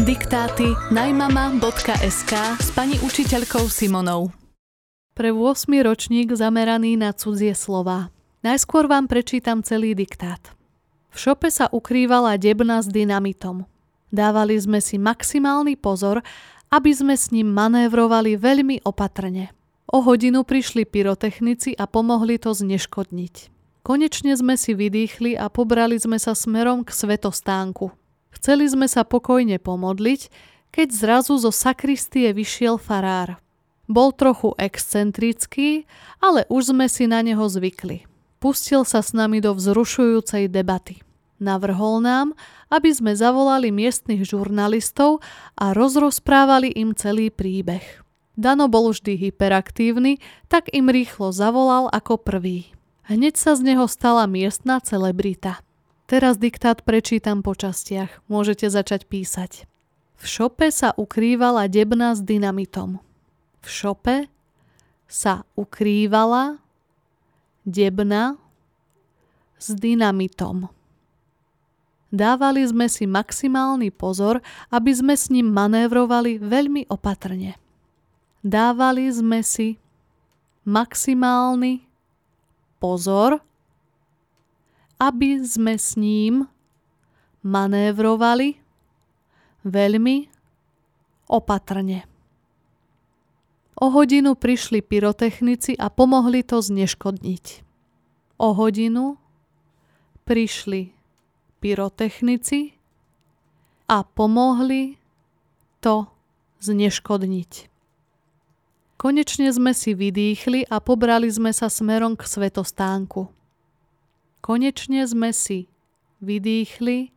Diktáty najmama.sk s pani učiteľkou Simonou. Pre 8. ročník zameraný na cudzie slova. Najskôr vám prečítam celý diktát. V šope sa ukrývala debna s dynamitom. Dávali sme si maximálny pozor, aby sme s ním manévrovali veľmi opatrne. O hodinu prišli pyrotechnici a pomohli to zneškodniť. Konečne sme si vydýchli a pobrali sme sa smerom k svetostánku. Chceli sme sa pokojne pomodliť, keď zrazu zo sakristie vyšiel farár. Bol trochu excentrický, ale už sme si na neho zvykli. Pustil sa s nami do vzrušujúcej debaty. Navrhol nám, aby sme zavolali miestnych žurnalistov a rozrozprávali im celý príbeh. Dano bol vždy hyperaktívny, tak im rýchlo zavolal ako prvý. Hneď sa z neho stala miestna celebrita. Teraz diktát prečítam po častiach. Môžete začať písať. V šope sa ukrývala debna s dynamitom. V šope sa ukrývala debna s dynamitom. Dávali sme si maximálny pozor, aby sme s ním manévrovali veľmi opatrne. Dávali sme si maximálny pozor, aby sme s ním manévrovali veľmi opatrne. O hodinu prišli pyrotechnici a pomohli to zneškodniť. O hodinu prišli pyrotechnici a pomohli to zneškodniť. Konečne sme si vydýchli a pobrali sme sa smerom k svetostánku. Konečne sme si vydýchli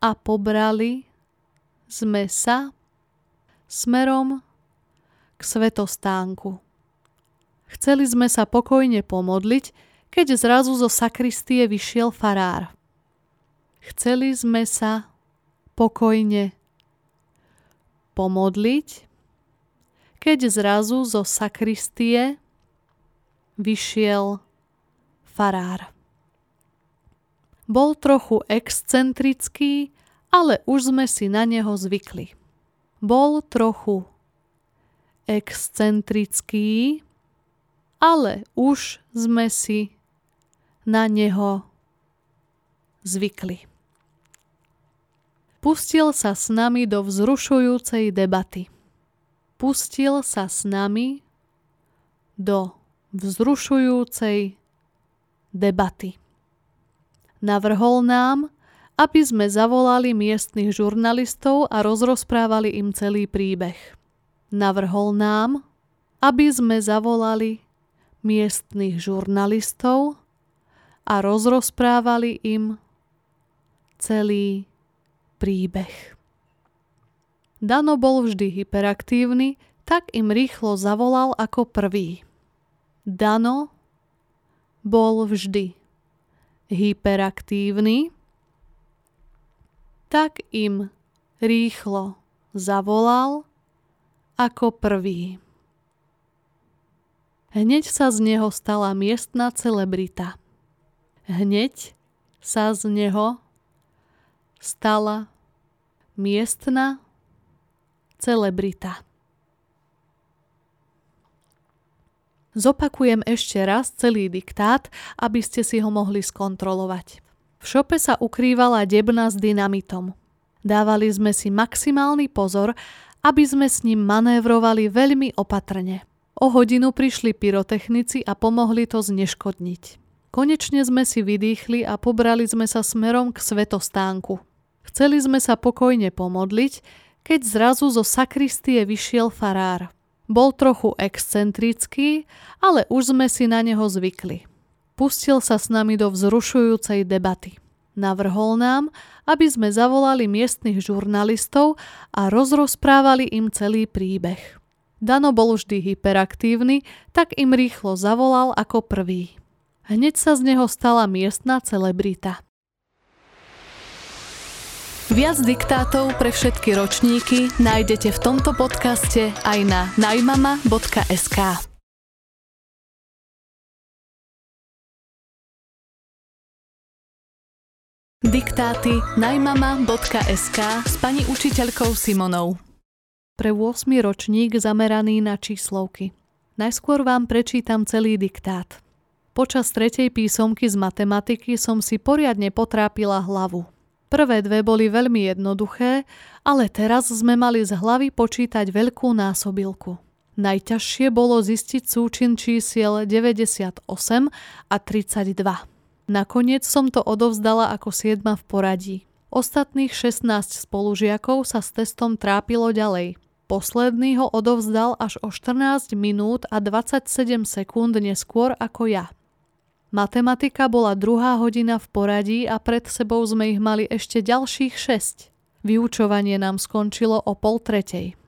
a pobrali sme sa smerom k svetostánku. Chceli sme sa pokojne pomodliť, keď zrazu zo sakristie vyšiel farár. Chceli sme sa pokojne pomodliť, keď zrazu zo sakristie vyšiel farár. Bol trochu excentrický, ale už sme si na neho zvykli. Bol trochu excentrický, ale už sme si na neho zvykli. Pustil sa s nami do vzrušujúcej debaty. Pustil sa s nami do vzrušujúcej debaty. Navrhol nám, aby sme zavolali miestnych žurnalistov a rozrozprávali im celý príbeh. Navrhol nám, aby sme zavolali miestnych žurnalistov a rozrozprávali im celý príbeh. Dano bol vždy hyperaktívny, tak im rýchlo zavolal ako prvý. Dano bol vždy hyperaktívny, tak im rýchlo zavolal ako prvý. Hneď sa z neho stala miestna celebrita. Hneď sa z neho stala miestna celebrita. Zopakujem ešte raz celý diktát, aby ste si ho mohli skontrolovať. V šope sa ukrývala debna s dynamitom. Dávali sme si maximálny pozor, aby sme s ním manévrovali veľmi opatrne. O hodinu prišli pyrotechnici a pomohli to zneškodniť. Konečne sme si vydýchli a pobrali sme sa smerom k svetostánku. Chceli sme sa pokojne pomodliť, keď zrazu zo sakristie vyšiel farár. Bol trochu excentrický, ale už sme si na neho zvykli. Pustil sa s nami do vzrušujúcej debaty. Navrhol nám, aby sme zavolali miestnych žurnalistov a rozrozprávali im celý príbeh. Dano bol vždy hyperaktívny, tak im rýchlo zavolal ako prvý. Hneď sa z neho stala miestna celebrita. Viac diktátov pre všetky ročníky nájdete v tomto podcaste aj na najmama.sk. Diktáty najmama.sk s pani učiteľkou Simonou. Pre 8. ročník zameraný na číslovky. Najskôr vám prečítam celý diktát. Počas tretej písomky z matematiky som si poriadne potrápila hlavu. Prvé dve boli veľmi jednoduché, ale teraz sme mali z hlavy počítať veľkú násobilku. Najťažšie bolo zistiť súčin čísiel 98 a 32. Nakoniec som to odovzdala ako siedma v poradí. Ostatných 16 spolužiakov sa s testom trápilo ďalej. Posledný ho odovzdal až o 14 minút a 27 sekúnd neskôr ako ja. Matematika bola druhá hodina v poradí a pred sebou sme ich mali ešte ďalších 6. Vyučovanie nám skončilo o pol tretej.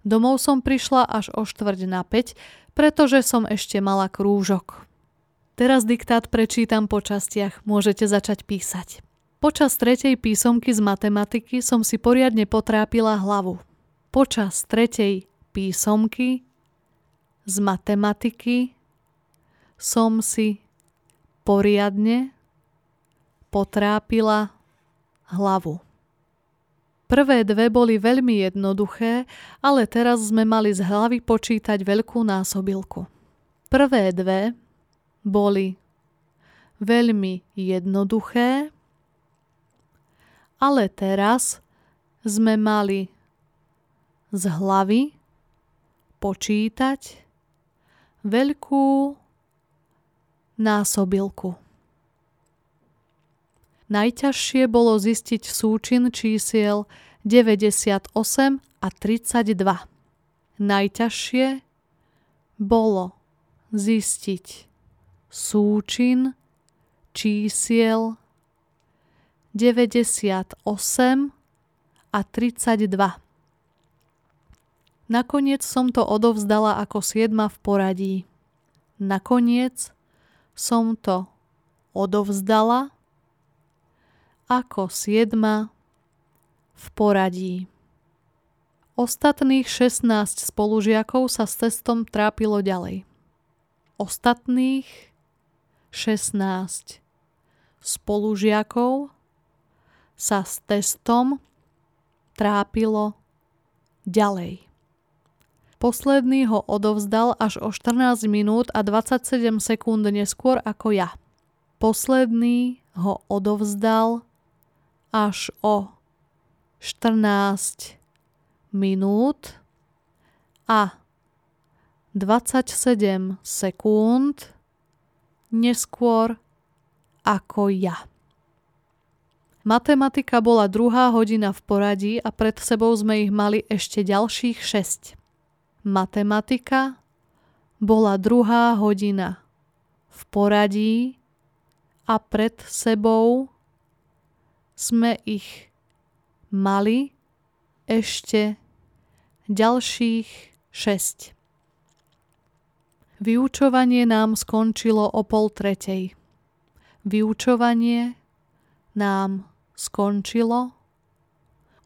Domov som prišla až o štvrť na 5, pretože som ešte mala krúžok. Teraz diktát prečítam po častiach, môžete začať písať. Počas tretej písomky z matematiky som si poriadne potrápila hlavu. Počas tretej písomky z matematiky som si poriadne potrápila hlavu. Prvé dve boli veľmi jednoduché, ale teraz sme mali z hlavy počítať veľkú násobilku. Prvé dve boli veľmi jednoduché, ale teraz sme mali z hlavy počítať veľkú násobilku. Najťažšie bolo zistiť súčin čísiel 98 a 32. Najťažšie bolo zistiť súčin čísiel 98 a 32. Nakoniec som to odovzdala ako siedma v poradí. Nakoniec som to odovzdala ako siedma v poradí. Ostatných 16 spolužiakov sa s testom trápilo ďalej. Ostatných 16 spolužiakov sa s testom trápilo ďalej. Posledný ho odovzdal až o 14 minút a 27 sekúnd neskôr ako ja. Posledný ho odovzdal až o 14 minút a 27 sekúnd neskôr ako ja. Matematika bola druhá hodina v poradí a pred sebou sme ich mali ešte ďalších 6. Matematika bola druhá hodina v poradí a pred sebou sme ich mali ešte ďalších 6. Vyučovanie nám skončilo o pol tretej. Vyučovanie nám skončilo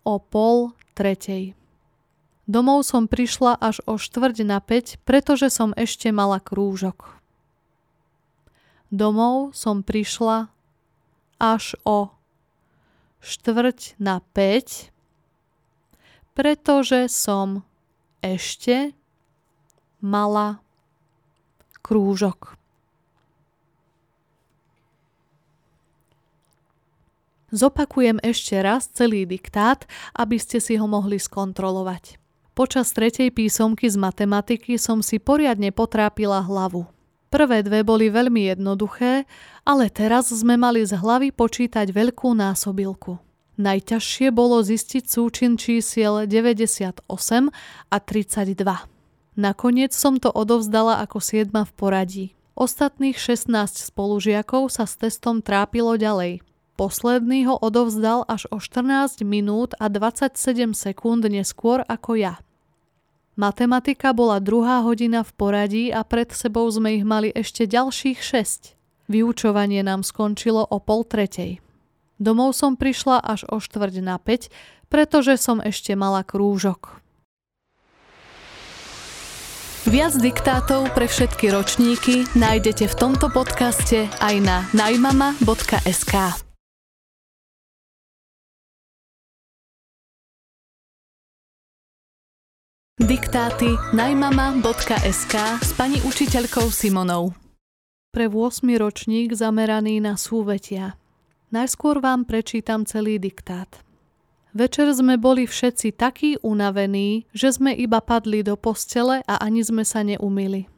o pol tretej. Domov som prišla až o štvrť na päť, pretože som ešte mala krúžok. Domov som prišla až o štvrť na päť, pretože som ešte mala krúžok. Zopakujem ešte raz celý diktát, aby ste si ho mohli skontrolovať. Počas tretej písomky z matematiky som si poriadne potrápila hlavu. Prvé dve boli veľmi jednoduché, ale teraz sme mali z hlavy počítať veľkú násobilku. Najťažšie bolo zistiť súčin čísiel 98 a 32. Nakoniec som to odovzdala ako siedma v poradí. Ostatných 16 spolužiakov sa s testom trápilo ďalej. Posledný ho odovzdal až o 14 minút a 27 sekúnd neskôr ako ja. Matematika bola druhá hodina v poradí a pred sebou sme ich mali ešte ďalších 6. Vyučovanie nám skončilo o pol tretej. Domov som prišla až o štvrť na 5, pretože som ešte mala krúžok. Viac diktátov pre všetky ročníky nájdete v tomto podcaste aj na najmama.sk. Diktáty najmama.sk s pani učiteľkou Simonou. Pre 8. ročník zameraný na súvetia. Najskôr vám prečítam celý diktát. Večer sme boli všetci takí unavení, že sme iba padli do postele a ani sme sa neumili.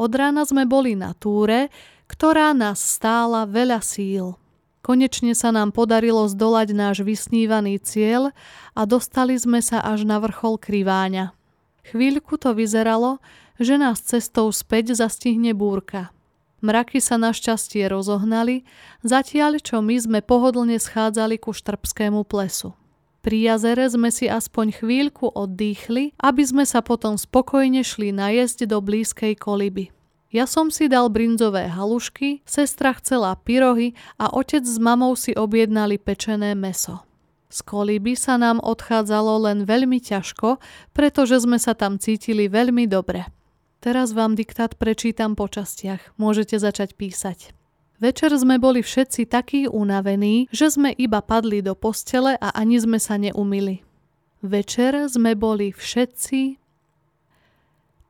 Od rána sme boli na túre, ktorá nás stála veľa síl. Konečne sa nám podarilo zdolať náš vysnívaný cieľ a dostali sme sa až na vrchol kriváňa. Chvíľku to vyzeralo, že nás cestou späť zastihne búrka. Mraky sa našťastie rozohnali, zatiaľ čo my sme pohodlne schádzali ku štrbskému plesu. Pri jazere sme si aspoň chvíľku oddýchli, aby sme sa potom spokojne šli najesť do blízkej koliby. Ja som si dal brinzové halušky, sestra chcela pyrohy a otec s mamou si objednali pečené meso. Z koliby sa nám odchádzalo len veľmi ťažko, pretože sme sa tam cítili veľmi dobre. Teraz vám diktát prečítam po častiach. Môžete začať písať. Večer sme boli všetci takí unavení, že sme iba padli do postele a ani sme sa neumili. Večer sme boli všetci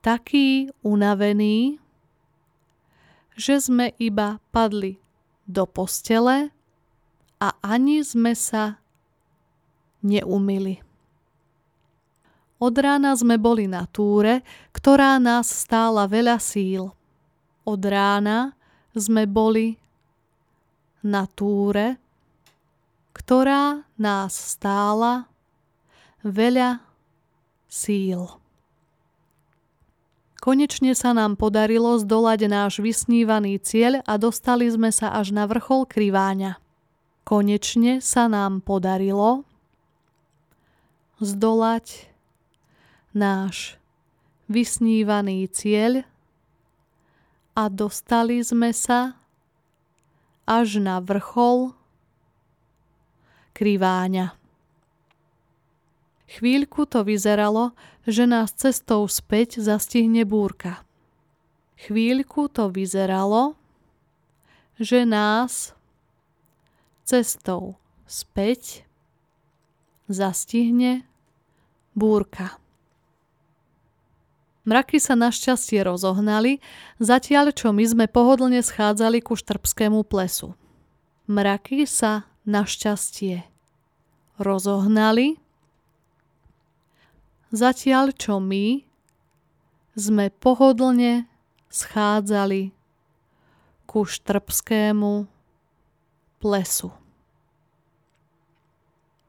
takí unavení, že sme iba padli do postele a ani sme sa neumili. Od rána sme boli na túre, ktorá nás stála veľa síl. Od rána sme boli na túre, ktorá nás stála veľa síl. Konečne sa nám podarilo zdolať náš vysnívaný cieľ a dostali sme sa až na vrchol kriváňa. Konečne sa nám podarilo zdolať náš vysnívaný cieľ a dostali sme sa až na vrchol kriváňa. Chvíľku to vyzeralo, že nás cestou späť zastihne búrka. Chvíľku to vyzeralo, že nás cestou späť zastihne búrka. Mraky sa našťastie rozohnali, zatiaľ čo my sme pohodlne schádzali ku štrbskému plesu. Mraky sa našťastie rozohnali, zatiaľ čo my sme pohodlne schádzali ku štrbskému plesu.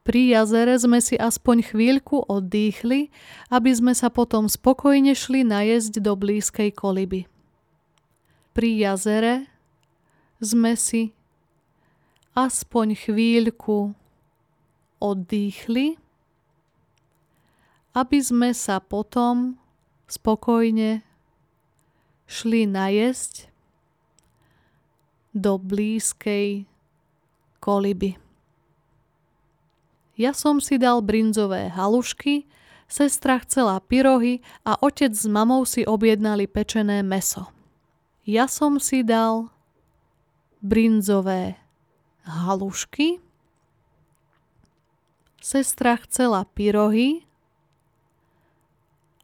Pri jazere sme si aspoň chvíľku oddýchli, aby sme sa potom spokojne šli najesť do blízkej koliby. Pri jazere sme si aspoň chvíľku oddýchli, aby sme sa potom spokojne šli najesť do blízkej koliby. Ja som si dal brinzové halušky, sestra chcela pyrohy a otec s mamou si objednali pečené meso. Ja som si dal brinzové halušky, sestra chcela pyrohy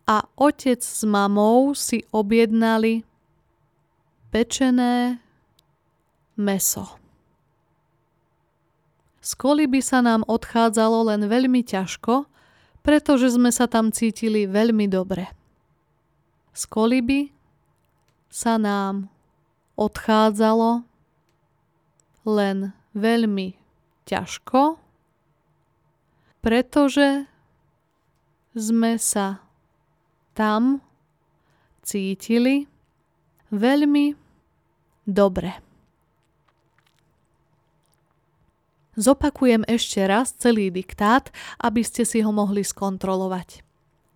a otec s mamou si objednali pečené meso. Z koliby sa nám odchádzalo len veľmi ťažko, pretože sme sa tam cítili veľmi dobre. Z koliby sa nám odchádzalo len veľmi ťažko, pretože sme sa tam cítili veľmi dobre. Zopakujem ešte raz celý diktát, aby ste si ho mohli skontrolovať.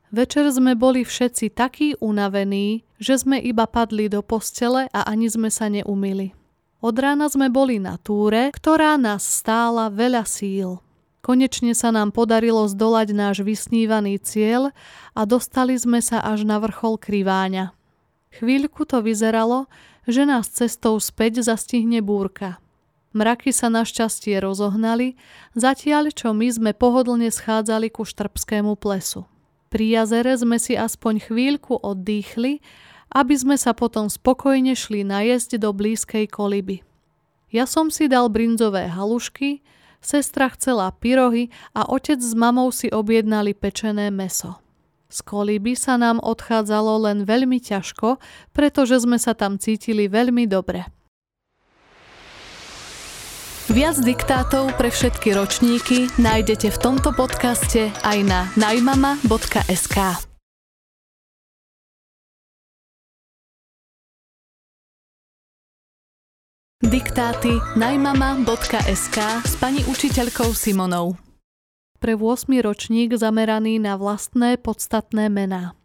Večer sme boli všetci takí unavení, že sme iba padli do postele a ani sme sa neumili. Od rána sme boli na túre, ktorá nás stála veľa síl. Konečne sa nám podarilo zdolať náš vysnívaný cieľ a dostali sme sa až na vrchol kriváňa. Chvíľku to vyzeralo, že nás cestou späť zastihne búrka. Mraky sa našťastie rozohnali, zatiaľ čo my sme pohodlne schádzali ku štrbskému plesu. Pri jazere sme si aspoň chvíľku oddychli, aby sme sa potom spokojne šli najesť do blízkej koliby. Ja som si dal brinzové halušky, sestra chcela pyrohy a otec s mamou si objednali pečené meso. Z koliby sa nám odchádzalo len veľmi ťažko, pretože sme sa tam cítili veľmi dobre. Viac diktátov pre všetky ročníky nájdete v tomto podcaste aj na najmama.sk. Diktáty najmama.sk s pani učiteľkou Simonou pre 8. ročník zameraný na vlastné podstatné mená.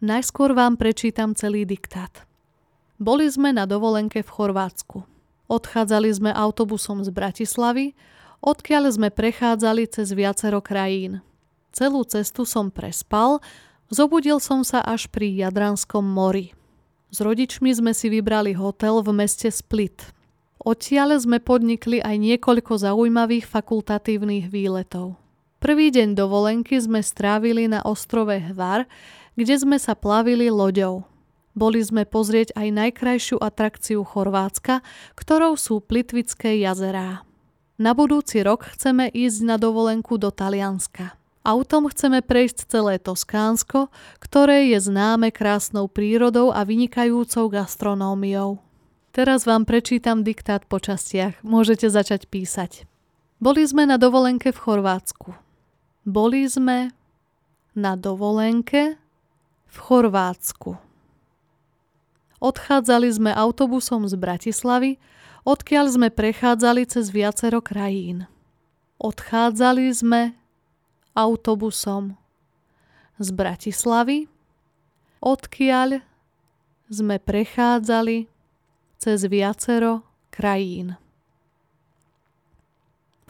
Najskôr vám prečítam celý diktát. Boli sme na dovolenke v Chorvátsku. Odchádzali sme autobusom z Bratislavy, odkiaľ sme prechádzali cez viacero krajín. Celú cestu som prespal, zobudil som sa až pri Jadranskom mori. S rodičmi sme si vybrali hotel v meste Split. Odtiaľ sme podnikli aj niekoľko zaujímavých fakultatívnych výletov. Prvý deň dovolenky sme strávili na ostrove Hvar, kde sme sa plavili loďou. Boli sme pozrieť aj najkrajšiu atrakciu Chorvátska, ktorou sú Plitvické jazerá. Na budúci rok chceme ísť na dovolenku do Talianska. Autom chceme prejsť celé Toskánsko, ktoré je známe krásnou prírodou a vynikajúcou gastronómiou. Teraz vám prečítam diktát po častiach. Môžete začať písať. Boli sme na dovolenke v Chorvátsku. Boli sme na dovolenke v Chorvátsku. Odchádzali sme autobusom z Bratislavy, odkiaľ sme prechádzali cez viacero krajín. Odchádzali sme autobusom z Bratislavy, odkiaľ sme prechádzali cez viacero krajín.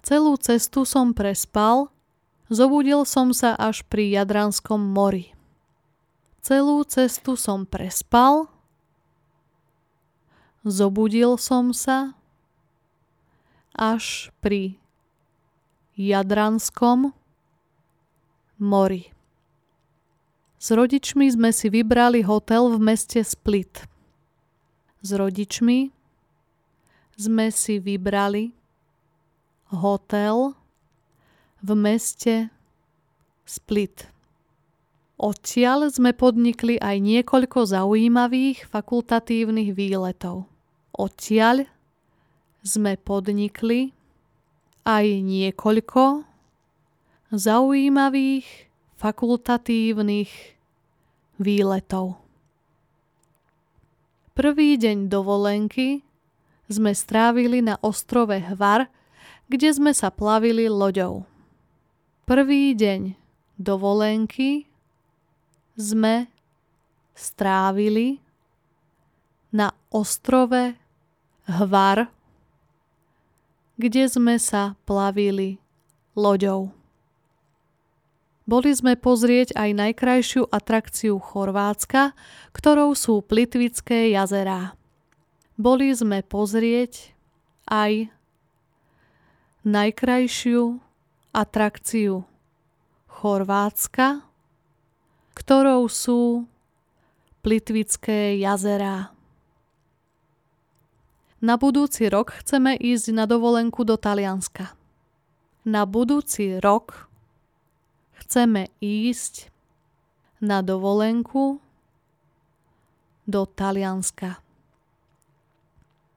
Celú cestu som prespal Zobudil som sa až pri Jadranskom mori. Celú cestu som prespal. Zobudil som sa až pri Jadranskom mori. S rodičmi sme si vybrali hotel v meste Split. S rodičmi sme si vybrali hotel v meste Split. Odtiaľ sme podnikli aj niekoľko zaujímavých fakultatívnych výletov. Odtiaľ sme podnikli aj niekoľko zaujímavých fakultatívnych výletov. Prvý deň dovolenky sme strávili na ostrove Hvar, kde sme sa plavili loďou. Prvý deň dovolenky sme strávili na ostrove Hvar, kde sme sa plavili loďou. Boli sme pozrieť aj najkrajšiu atrakciu Chorvátska, ktorou sú Plitvické jazerá. Boli sme pozrieť aj najkrajšiu atrakciu Chorvátska, ktorou sú Plitvické jazerá. Na budúci rok chceme ísť na dovolenku do Talianska. Na budúci rok chceme ísť na dovolenku do Talianska.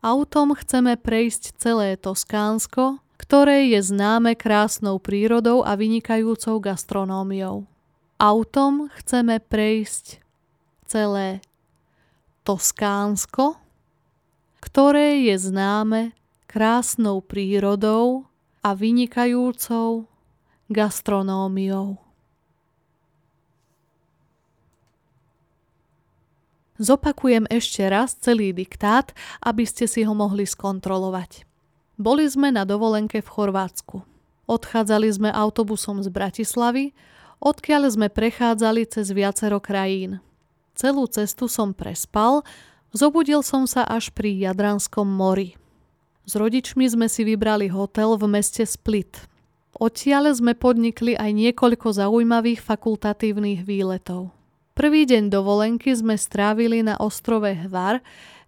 Autom chceme prejsť celé Toskánsko ktoré je známe krásnou prírodou a vynikajúcou gastronómiou. Autom chceme prejsť celé Toskánsko, ktoré je známe krásnou prírodou a vynikajúcou gastronómiou. Zopakujem ešte raz celý diktát, aby ste si ho mohli skontrolovať. Boli sme na dovolenke v Chorvátsku. Odchádzali sme autobusom z Bratislavy, odkiaľ sme prechádzali cez viacero krajín. Celú cestu som prespal, zobudil som sa až pri Jadranskom mori. S rodičmi sme si vybrali hotel v meste Split. Odtiaľ sme podnikli aj niekoľko zaujímavých fakultatívnych výletov. Prvý deň dovolenky sme strávili na ostrove Hvar,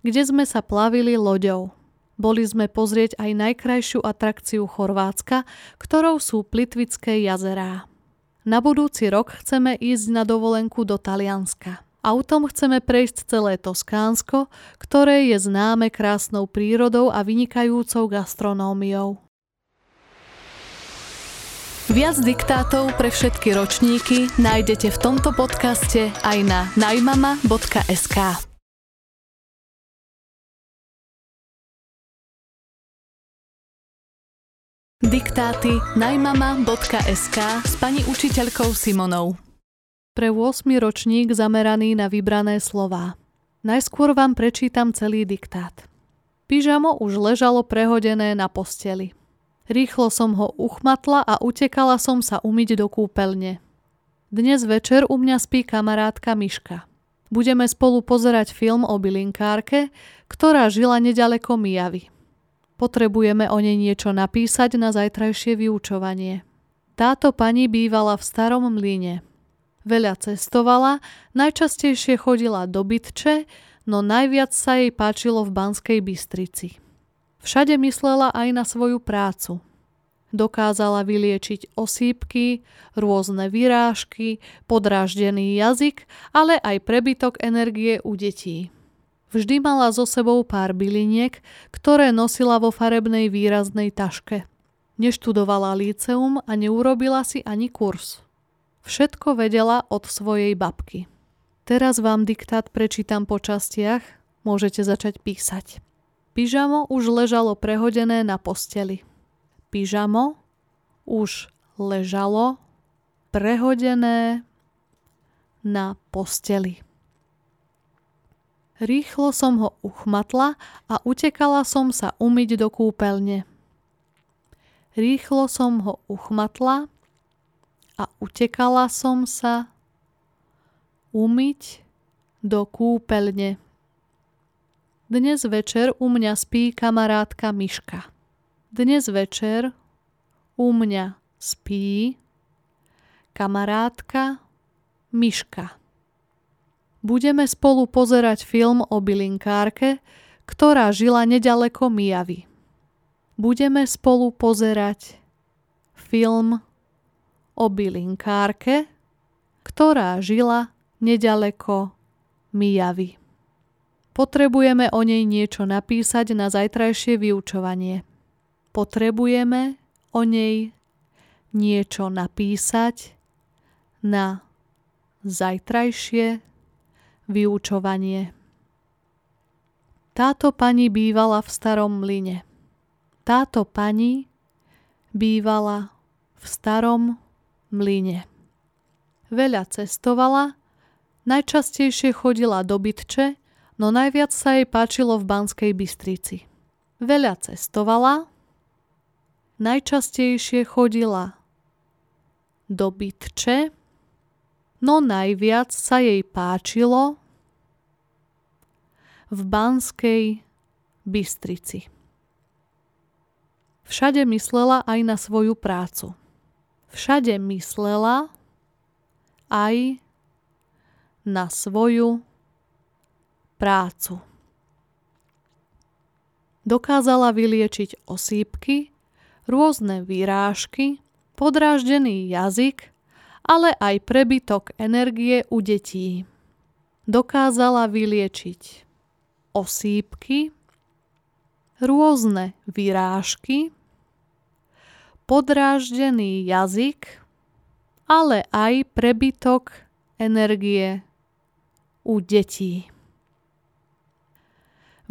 kde sme sa plavili loďou. Boli sme pozrieť aj najkrajšiu atrakciu Chorvátska, ktorou sú Plitvické jazerá. Na budúci rok chceme ísť na dovolenku do Talianska. Autom chceme prejsť celé Toskánsko, ktoré je známe krásnou prírodou a vynikajúcou gastronómiou. Viac diktátov pre všetky ročníky nájdete v tomto podcaste aj na najmama.sk. Diktáty najmama.sk s pani učiteľkou Simonou pre 8. ročník zameraný na vybrané slová. Najskôr vám prečítam celý diktát. Pyžamo už ležalo prehodené na posteli. Rýchlo som ho uchmatla a utekala som sa umyť do kúpeľne. Dnes večer u mňa spí kamarátka Miška. Budeme spolu pozerať film o bylinkárke, ktorá žila nedaleko Mijavy. Potrebujeme o nej niečo napísať na zajtrajšie vyučovanie. Táto pani bývala v starom mlyne. Veľa cestovala, najčastejšie chodila do Bytče, no najviac sa jej páčilo v Banskej Bystrici. Všade myslela aj na svoju prácu. Dokázala vyliečiť osýpky, rôzne vyrážky, podráždený jazyk, ale aj prebytok energie u detí. Vždy mala so sebou pár byliniek, ktoré nosila vo farebnej výraznej taške. Neštudovala líceum a neurobila si ani kurz. Všetko vedela od svojej babky. Teraz vám diktát prečítam po častiach, môžete začať písať. Pyžamo už ležalo prehodené na posteli. Pyžamo už ležalo prehodené na posteli. Rýchlo som ho uchmatla a utekala som sa umyť do kúpeľne. Rýchlo som ho uchmatla a utekala som sa umyť do kúpeľne. Dnes večer u mňa spí kamarátka Miška. Dnes večer u mňa spí kamarátka Miška. Budeme spolu pozerať film o bylinkárke, ktorá žila nedaleko Mijavy. Budeme spolu pozerať film o bylinkárke, ktorá žila nedaleko Mijavy. Potrebujeme o nej niečo napísať na zajtrajšie vyučovanie. Potrebujeme o nej niečo napísať na zajtrajšie vyučovanie. Táto pani bývala v starom mlyne. Táto pani bývala v starom mlyne. Veľa cestovala, najčastejšie chodila do Bytče, no najviac sa jej páčilo v Banskej Bystrici. Veľa cestovala, najčastejšie chodila do Bytče, no najviac sa jej páčilo v Banskej Bystrici. Všade myslela aj na svoju prácu všade myslela aj na svoju prácu. Dokázala vyliečiť osýpky, rôzne výrážky, podráždený jazyk, ale aj prebytok energie u detí. Dokázala vyliečiť osýpky, rôzne vyrážky, podráždený jazyk, ale aj prebytok energie u detí.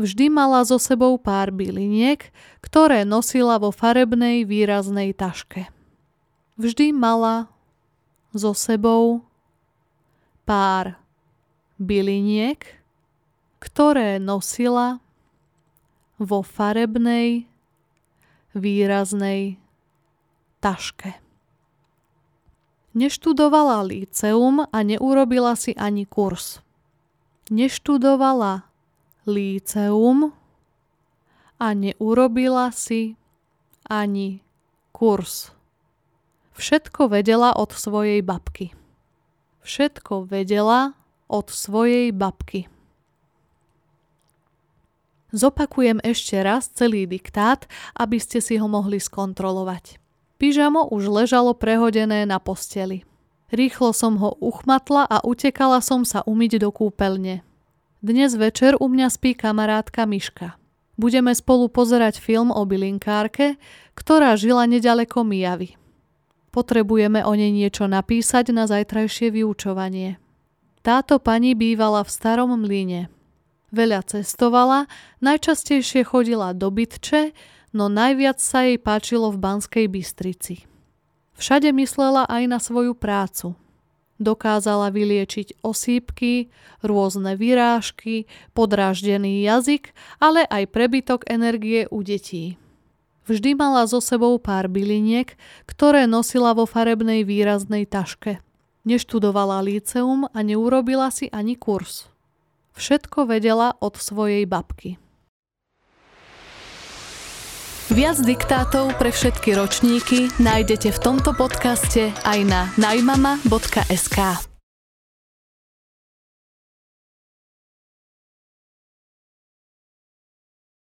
Vždy mala so sebou pár byliniek, ktoré nosila vo farebnej výraznej taške. Vždy mala so sebou pár byliniek, ktoré nosila vo farebnej výraznej taške. Neštudovala líceum a neurobila si ani kurz. Neštudovala líceum a neurobila si ani kurz. Všetko vedela od svojej babky. Všetko vedela od svojej babky. Zopakujem ešte raz celý diktát, aby ste si ho mohli skontrolovať. Pyžamo už ležalo prehodené na posteli. Rýchlo som ho uchmatla a utekala som sa umyť do kúpeľne. Dnes večer u mňa spí kamarátka Miška. Budeme spolu pozerať film o bylinkárke, ktorá žila nedaleko Mijavy. Potrebujeme o nej niečo napísať na zajtrajšie vyučovanie. Táto pani bývala v starom mlyne. Veľa cestovala, najčastejšie chodila do Bytče, no najviac sa jej páčilo v Banskej Bystrici. Všade myslela aj na svoju prácu. Dokázala vyliečiť osýpky, rôzne vyrážky, podráždený jazyk, ale aj prebytok energie u detí. Vždy mala so sebou pár byliniek, ktoré nosila vo farebnej výraznej taške. Neštudovala líceum a neurobila si ani kurz. Všetko vedela od svojej babky. Viac diktátov pre všetky ročníky nájdete v tomto podcaste aj na najmama.sk.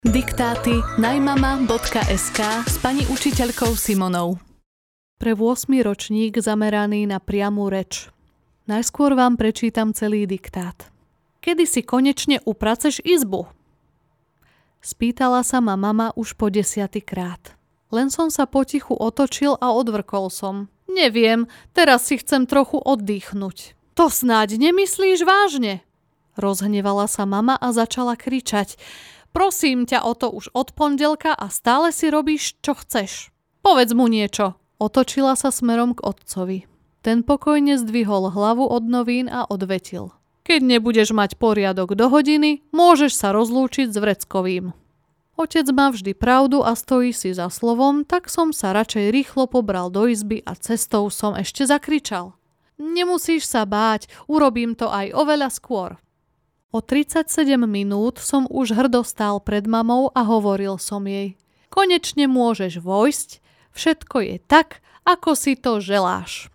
Diktáty najmama.sk s pani učiteľkou Simonou. Pre 8. ročník zameraný na priamu reč. Najskôr vám prečítam celý diktát. Kedy si konečne upraceš izbu? Spýtala sa ma mama už po desiatýkrát. Len som sa potichu otočil a odvrkol som. Neviem, teraz si chcem trochu oddychnúť. To snáď nemyslíš vážne? Rozhnevala sa mama a začala kričať. Prosím ťa o to už od pondelka a stále si robíš, čo chceš. Povedz mu niečo. Otočila sa smerom k otcovi. Ten pokojne zdvihol hlavu od novín a odvetil. Keď nebudeš mať poriadok do hodiny, môžeš sa rozlúčiť s Vreckovým. Otec má vždy pravdu a stojí si za slovom, tak som sa radšej rýchlo pobral do izby a cestou som ešte zakričal. Nemusíš sa báť, urobím to aj oveľa skôr. O 37 minút som už hrdo stál pred mamou a hovoril som jej. Konečne môžeš vojsť, všetko je tak, ako si to želáš.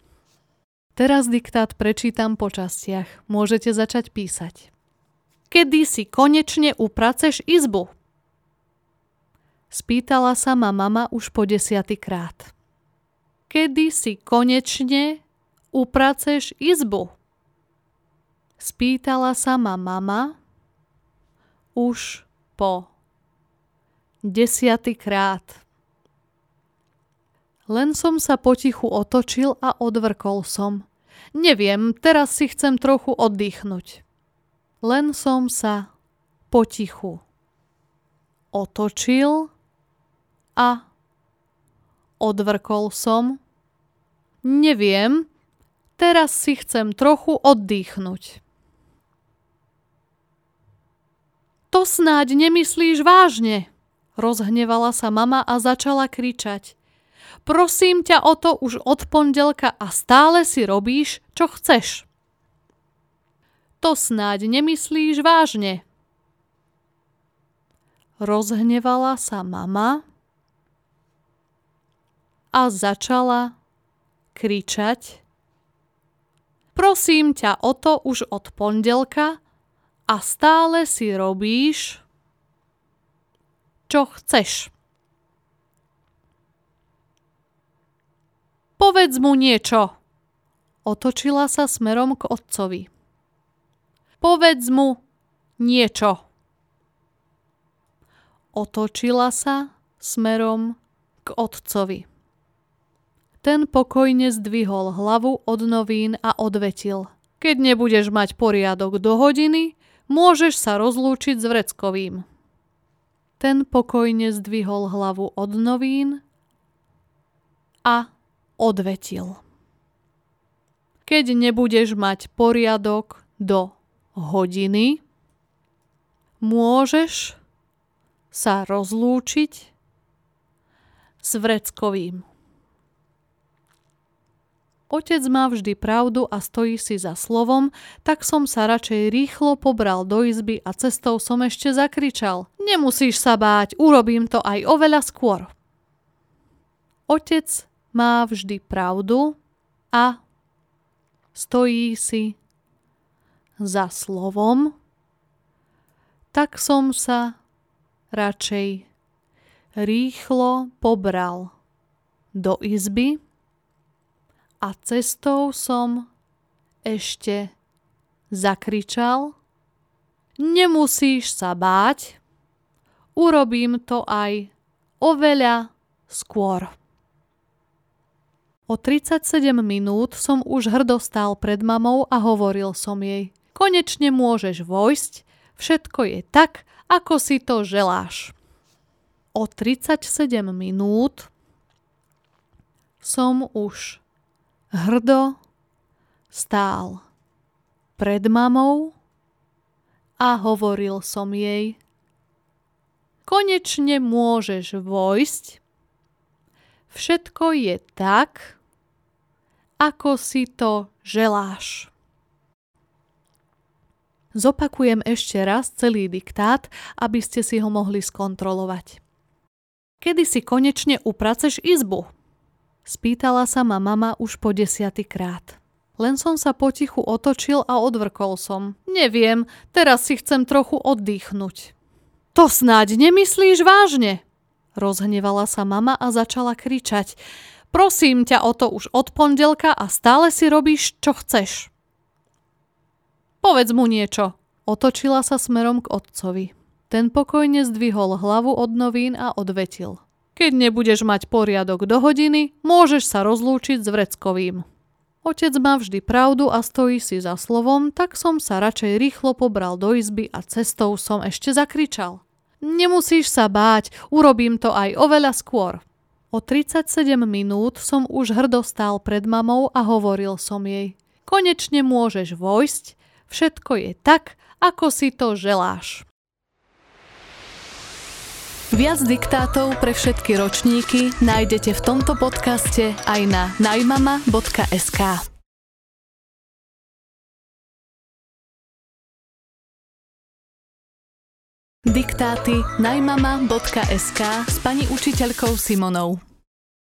Teraz diktát prečítam po častiach. Môžete začať písať. Kedy si konečne upraceš izbu? Spýtala sa ma mama už po desiatýkrát. Kedy si konečne upraceš izbu? Spýtala sa ma mama už po desiatýkrát. Len som sa potichu otočil a odvrkol som. Neviem, teraz si chcem trochu oddychnúť. Len som sa potichu otočil a odvrkol som. Neviem, teraz si chcem trochu oddychnúť. To snáď nemyslíš vážne, rozhnevala sa mama a začala kričať. Prosím ťa o to už od pondelka a stále si robíš, čo chceš. To snáď nemyslíš vážne. Rozhnevala sa mama a začala kričať. Prosím ťa o to už od pondelka, a stále si robíš, čo chceš. Povedz mu niečo. Otočila sa smerom k otcovi. Povedz mu niečo. Otočila sa smerom k otcovi. Ten pokojne zdvihol hlavu od novín a odvetil. Keď nebudeš mať poriadok do hodiny, Môžeš sa rozlúčiť s Vreckovým. Ten pokojne zdvihol hlavu od novín a odvetil. Keď nebudeš mať poriadok do hodiny, môžeš sa rozlúčiť s Vreckovým. Otec má vždy pravdu a stojí si za slovom, tak som sa radšej rýchlo pobral do izby a cestou som ešte zakričal. Nemusíš sa báť, urobím to aj oveľa skôr. Otec má vždy pravdu a stojí si za slovom, tak som sa radšej rýchlo pobral do izby a cestou som ešte zakričal Nemusíš sa báť, urobím to aj oveľa skôr. O 37 minút som už hrdo stál pred mamou a hovoril som jej. Konečne môžeš vojsť, všetko je tak, ako si to želáš. O 37 minút som už hrdo stál pred mamou a hovoril som jej. Konečne môžeš vojsť, všetko je tak, ako si to želáš. Zopakujem ešte raz celý diktát, aby ste si ho mohli skontrolovať. Kedy si konečne upraceš izbu? Spýtala sa ma mama už po desiatýkrát. Len som sa potichu otočil a odvrkol som. Neviem, teraz si chcem trochu oddychnúť. To snáď nemyslíš vážne? Rozhnevala sa mama a začala kričať. Prosím ťa o to už od pondelka a stále si robíš, čo chceš. Povedz mu niečo. Otočila sa smerom k otcovi. Ten pokojne zdvihol hlavu od novín a odvetil. Keď nebudeš mať poriadok do hodiny, môžeš sa rozlúčiť s Vreckovým. Otec má vždy pravdu a stojí si za slovom, tak som sa radšej rýchlo pobral do izby a cestou som ešte zakričal. Nemusíš sa báť, urobím to aj oveľa skôr. O 37 minút som už hrdo stál pred mamou a hovoril som jej. Konečne môžeš vojsť, všetko je tak, ako si to želáš. Viac diktátov pre všetky ročníky nájdete v tomto podcaste aj na najmama.sk. Diktáty najmama.sk s pani učiteľkou Simonou.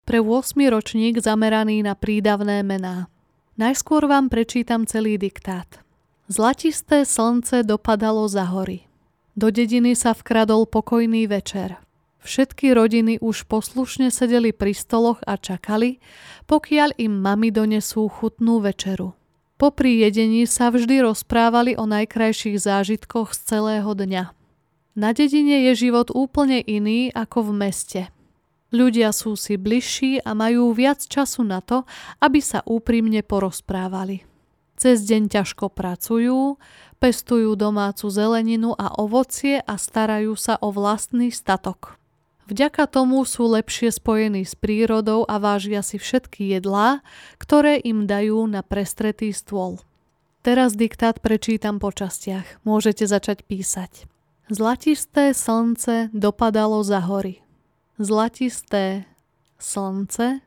Pre 8. ročník zameraný na prídavné mená. Najskôr vám prečítam celý diktát. Zlatisté slnce dopadalo za hory. Do dediny sa vkradol pokojný večer. Všetky rodiny už poslušne sedeli pri stoloch a čakali, pokiaľ im mami donesú chutnú večeru. Popri jedení sa vždy rozprávali o najkrajších zážitkoch z celého dňa. Na dedine je život úplne iný ako v meste. Ľudia sú si bližší a majú viac času na to, aby sa úprimne porozprávali. Cez deň ťažko pracujú, pestujú domácu zeleninu a ovocie a starajú sa o vlastný statok. Vďaka tomu sú lepšie spojení s prírodou a vážia si všetky jedlá, ktoré im dajú na prestretý stôl. Teraz diktát prečítam po častiach. Môžete začať písať. Zlatisté slnce dopadalo za hory. Zlatisté slnce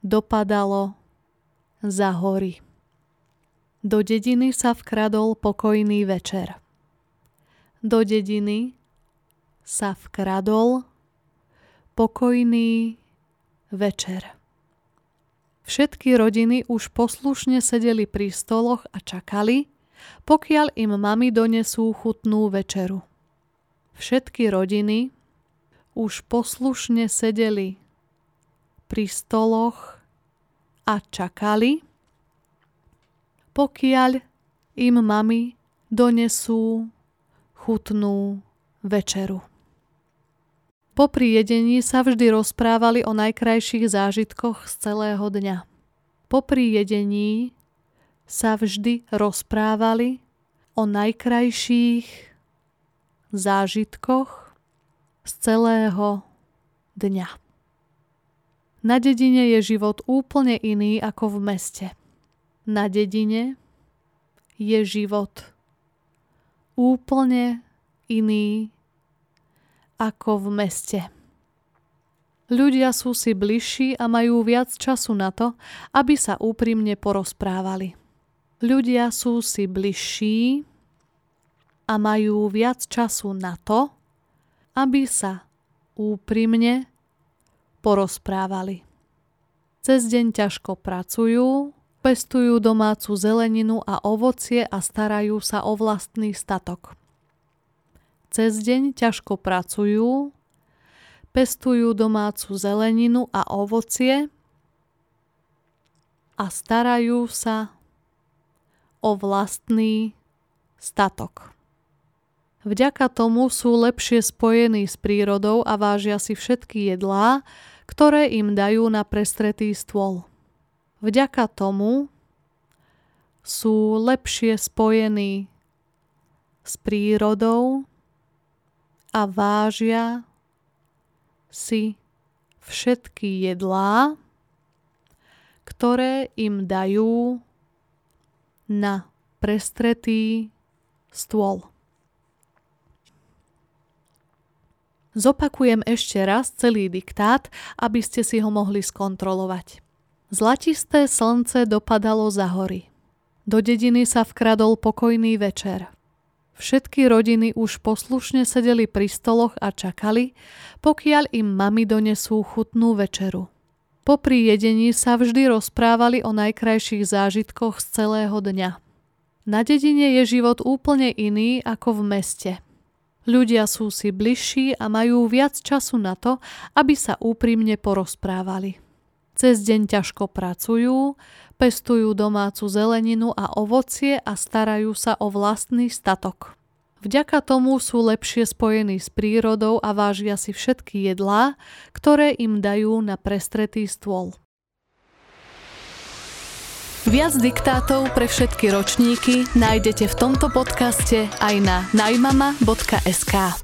dopadalo za hory. Do dediny sa vkradol pokojný večer. Do dediny sa vkradol pokojný večer. Všetky rodiny už poslušne sedeli pri stoloch a čakali, pokiaľ im mami donesú chutnú večeru. Všetky rodiny už poslušne sedeli pri stoloch a čakali, pokiaľ im mami donesú chutnú večeru. Popri jedení sa vždy rozprávali o najkrajších zážitkoch z celého dňa. Popri jedení sa vždy rozprávali o najkrajších zážitkoch z celého dňa. Na dedine je život úplne iný ako v meste. Na dedine je život úplne iný ako v meste. Ľudia sú si bližší a majú viac času na to, aby sa úprimne porozprávali. Ľudia sú si bližší a majú viac času na to, aby sa úprimne porozprávali. Cez deň ťažko pracujú, pestujú domácu zeleninu a ovocie a starajú sa o vlastný statok. Cez deň ťažko pracujú, pestujú domácu zeleninu a ovocie a starajú sa o vlastný statok. Vďaka tomu sú lepšie spojení s prírodou a vážia si všetky jedlá, ktoré im dajú na prestretý stôl. Vďaka tomu sú lepšie spojení s prírodou a vážia si všetky jedlá, ktoré im dajú na prestretý stôl. Zopakujem ešte raz celý diktát, aby ste si ho mohli skontrolovať. Zlatisté slnce dopadalo za hory. Do dediny sa vkradol pokojný večer. Všetky rodiny už poslušne sedeli pri stoloch a čakali, pokiaľ im mami donesú chutnú večeru. Popri jedení sa vždy rozprávali o najkrajších zážitkoch z celého dňa. Na dedine je život úplne iný ako v meste – Ľudia sú si bližší a majú viac času na to, aby sa úprimne porozprávali. Cez deň ťažko pracujú, pestujú domácu zeleninu a ovocie a starajú sa o vlastný statok. Vďaka tomu sú lepšie spojení s prírodou a vážia si všetky jedlá, ktoré im dajú na prestretý stôl. Viac diktátov pre všetky ročníky nájdete v tomto podcaste aj na najmama.sk.